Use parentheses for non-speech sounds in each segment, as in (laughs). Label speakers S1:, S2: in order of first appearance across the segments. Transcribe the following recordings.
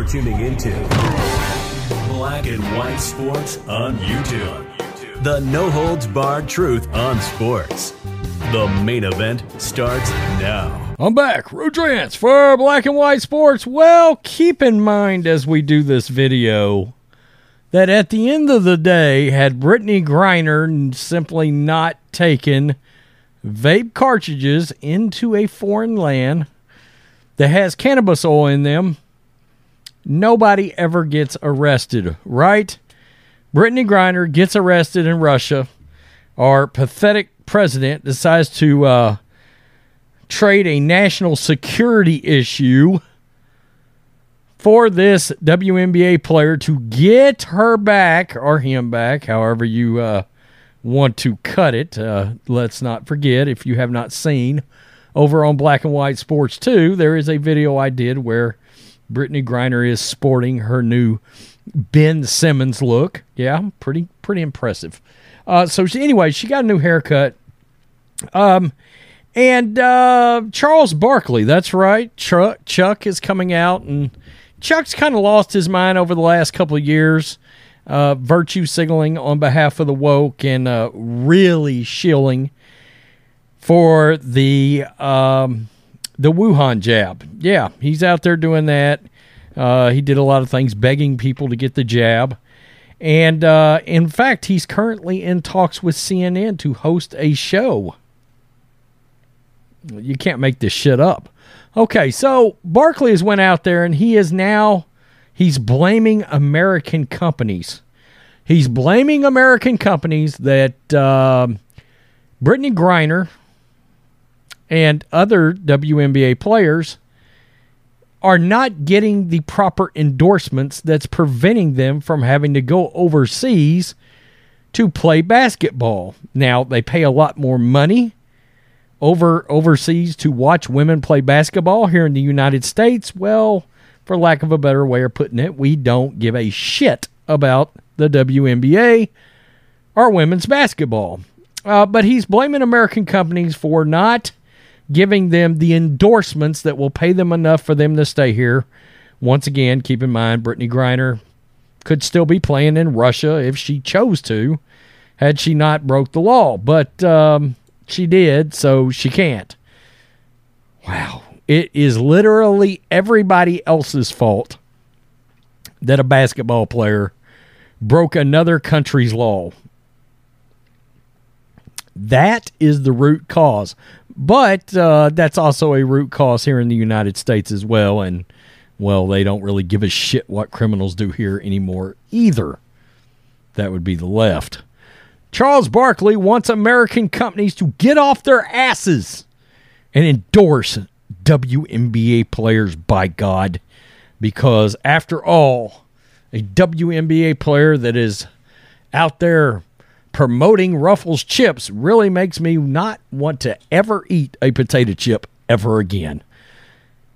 S1: You're tuning into Black and White Sports on YouTube. The no holds barred truth on sports. The main event starts now.
S2: I'm back, Rudrance for Black and White Sports. Well, keep in mind as we do this video that at the end of the day, had Brittney Griner simply not taken vape cartridges into a foreign land that has cannabis oil in them, nobody ever gets arrested, right? Brittney Griner gets arrested in Russia. Our pathetic president decides to uh, trade a national security issue for this WNBA player to get her back or him back, however you uh, want to cut it. Uh, let's not forget, if you have not seen over on Black and White Sports 2, there is a video I did where Brittney Griner is sporting her new Ben Simmons look. Yeah, pretty pretty impressive. Uh, so she, anyway, she got a new haircut. Um, and uh, Charles Barkley, that's right. Chuck, Chuck is coming out, and Chuck's kind of lost his mind over the last couple of years. Uh, virtue signaling on behalf of the woke and uh, really shilling for the um, the Wuhan jab. Yeah, he's out there doing that. Uh, he did a lot of things, begging people to get the jab. And uh, in fact, he's currently in talks with CNN to host a show. You can't make this shit up. Okay, so Barkley has went out there and he is now he's blaming American companies. He's blaming American companies that uh, Brittney Griner and other WNBA players are not getting the proper endorsements that's preventing them from having to go overseas to play basketball. Now, they pay a lot more money over overseas to watch women play basketball here in the United States. Well, for lack of a better way of putting it, we don't give a shit about the WNBA or women's basketball. Uh, but he's blaming American companies for not giving them the endorsements that will pay them enough for them to stay here. Once again, keep in mind, Brittney Griner could still be playing in Russia if she chose to, had she not broke the law. But um, she did, so she can't. Wow. It is literally everybody else's fault that a basketball player broke another country's law. That is the root cause. But uh, that's also a root cause here in the United States as well. And, well, they don't really give a shit what criminals do here anymore either. That would be the left. Charles Barkley wants American companies to get off their asses and endorse WNBA players, by God. Because, after all, a WNBA player that is out there promoting Ruffles chips really makes me not want to ever eat a potato chip ever again.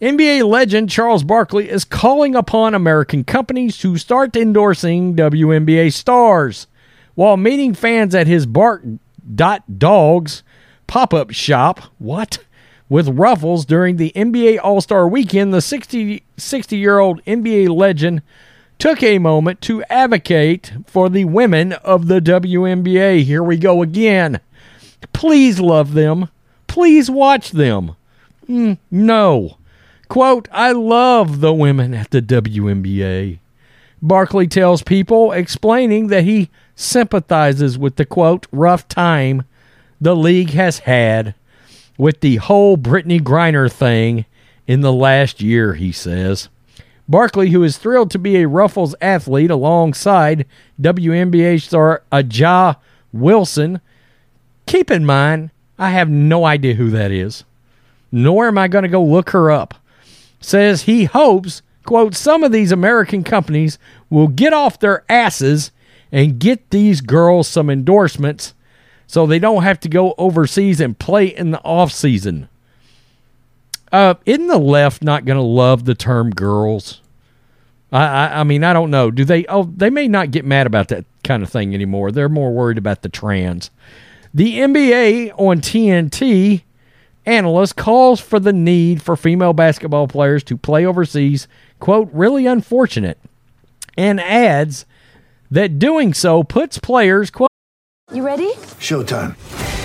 S2: NBA legend Charles Barkley is calling upon American companies to start endorsing WNBA stars. While meeting fans at his Bark Dot Dogs pop up shop, what? With Ruffles during the NBA All Star weekend, the 60, 60 year old NBA legend took a moment to advocate for the women of the WNBA. Here we go again. Please love them. Please watch them. Mm, no. Quote, I love the women at the WNBA. Barkley tells people, explaining that he sympathizes with the quote, rough time the league has had with the whole Brittney Griner thing in the last year, he says. Barkley, who is thrilled to be a Ruffles athlete alongside WNBA star A'ja Wilson. Keep in mind, I have no idea who that is, nor am I going to go look her up. says he hopes, quote, some of these American companies will get off their asses and get these girls some endorsements so they don't have to go overseas and play in the off season. Uh, isn't the left not going to love the term girls? I, I, I mean, I don't know. Do they? Oh, they may not get mad about that kind of thing anymore. They're more worried about the trans. The NBA on TNT analyst calls for the need for female basketball players to play overseas, quote, really unfortunate, and adds that doing so puts players, quote,
S3: You ready?
S4: Showtime.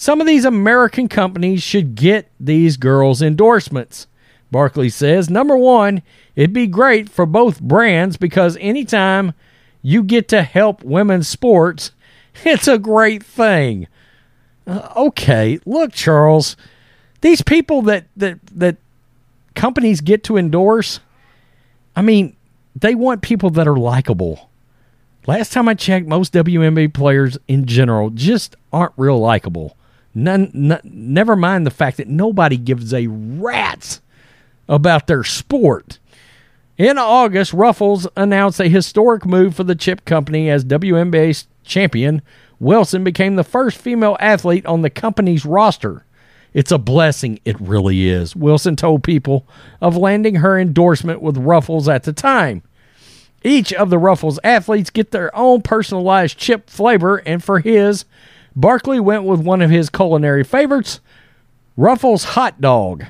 S2: Some of these American companies should get these girls endorsements. Barkley says, number one, it'd be great for both brands because anytime you get to help women's sports, (laughs) it's a great thing. Uh, okay, look, Charles, these people that, that, that companies get to endorse, I mean, they want people that are likable. Last time I checked, most WNBA players in general just aren't real likable. None, n- never mind the fact that nobody gives a rat's about their sport. In August, Ruffles announced a historic move for the chip company as WNBA champion. Wilson became the first female athlete on the company's roster. It's a blessing, it really is. Wilson told people of landing her endorsement with Ruffles at the time. Each of the Ruffles athletes get their own personalized chip flavor, and for his, Barkley went with one of his culinary favorites, Ruffles hot dog.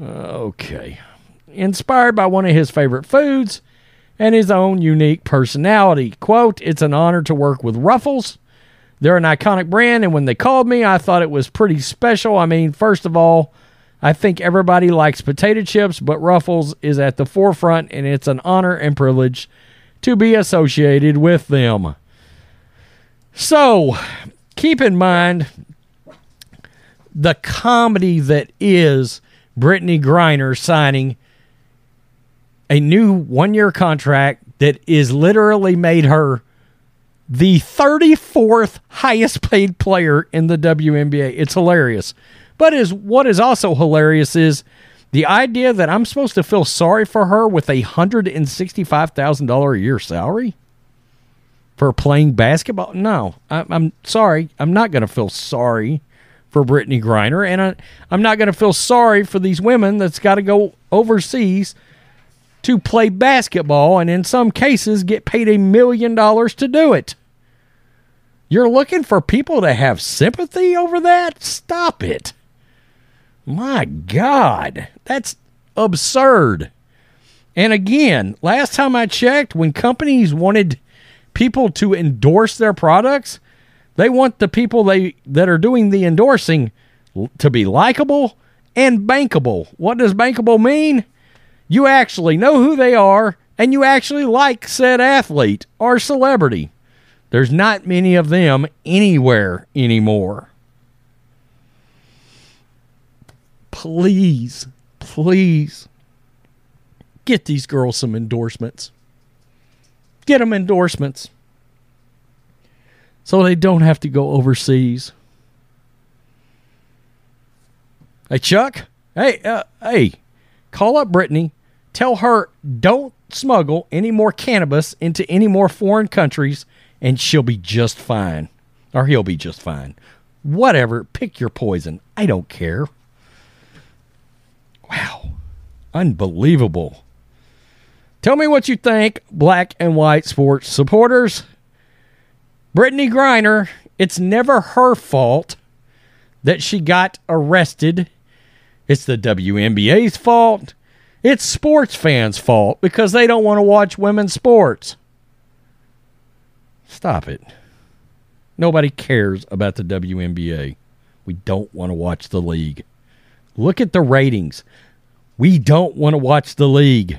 S2: Okay. Inspired by one of his favorite foods and his own unique personality. Quote, It's an honor to work with Ruffles. They're an iconic brand, and when they called me, I thought it was pretty special. I mean, first of all, I think everybody likes potato chips, but Ruffles is at the forefront, and it's an honor and privilege to be associated with them. So, keep in mind the comedy that is Brittney Griner signing a new one year contract that is literally made her the 34th highest paid player in the WNBA. It's hilarious. But is what is also hilarious is the idea that I'm supposed to feel sorry for her with a $165,000 a year salary for playing basketball. No, I, I'm sorry. I'm not going to feel sorry for Brittney Griner, and I, I'm not going to feel sorry for these women that's got to go overseas to play basketball and in some cases get paid a million dollars to do it. You're looking for people to have sympathy over that? Stop it. My God, that's absurd. And again, last time I checked, when companies wanted people to endorse their products, they want the people they that are doing the endorsing to be likable and bankable. What does bankable mean? You actually know who they are and you actually like said athlete or celebrity. There's not many of them anywhere anymore. Please, please get these girls some endorsements. Get them endorsements so they don't have to go overseas. Hey, Chuck. Hey, uh, hey, call up Brittney. Tell her don't smuggle any more cannabis into any more foreign countries, and she'll be just fine. Or he'll be just fine. Whatever. Pick your poison. I don't care. Wow. Unbelievable. Tell me what you think, black and white sports supporters. Brittney Griner, it's never her fault that she got arrested. It's the WNBA's fault. It's sports fans' fault because they don't want to watch women's sports. Stop it. Nobody cares about the WNBA. We don't want to watch the league. Look at the ratings. We don't want to watch the league.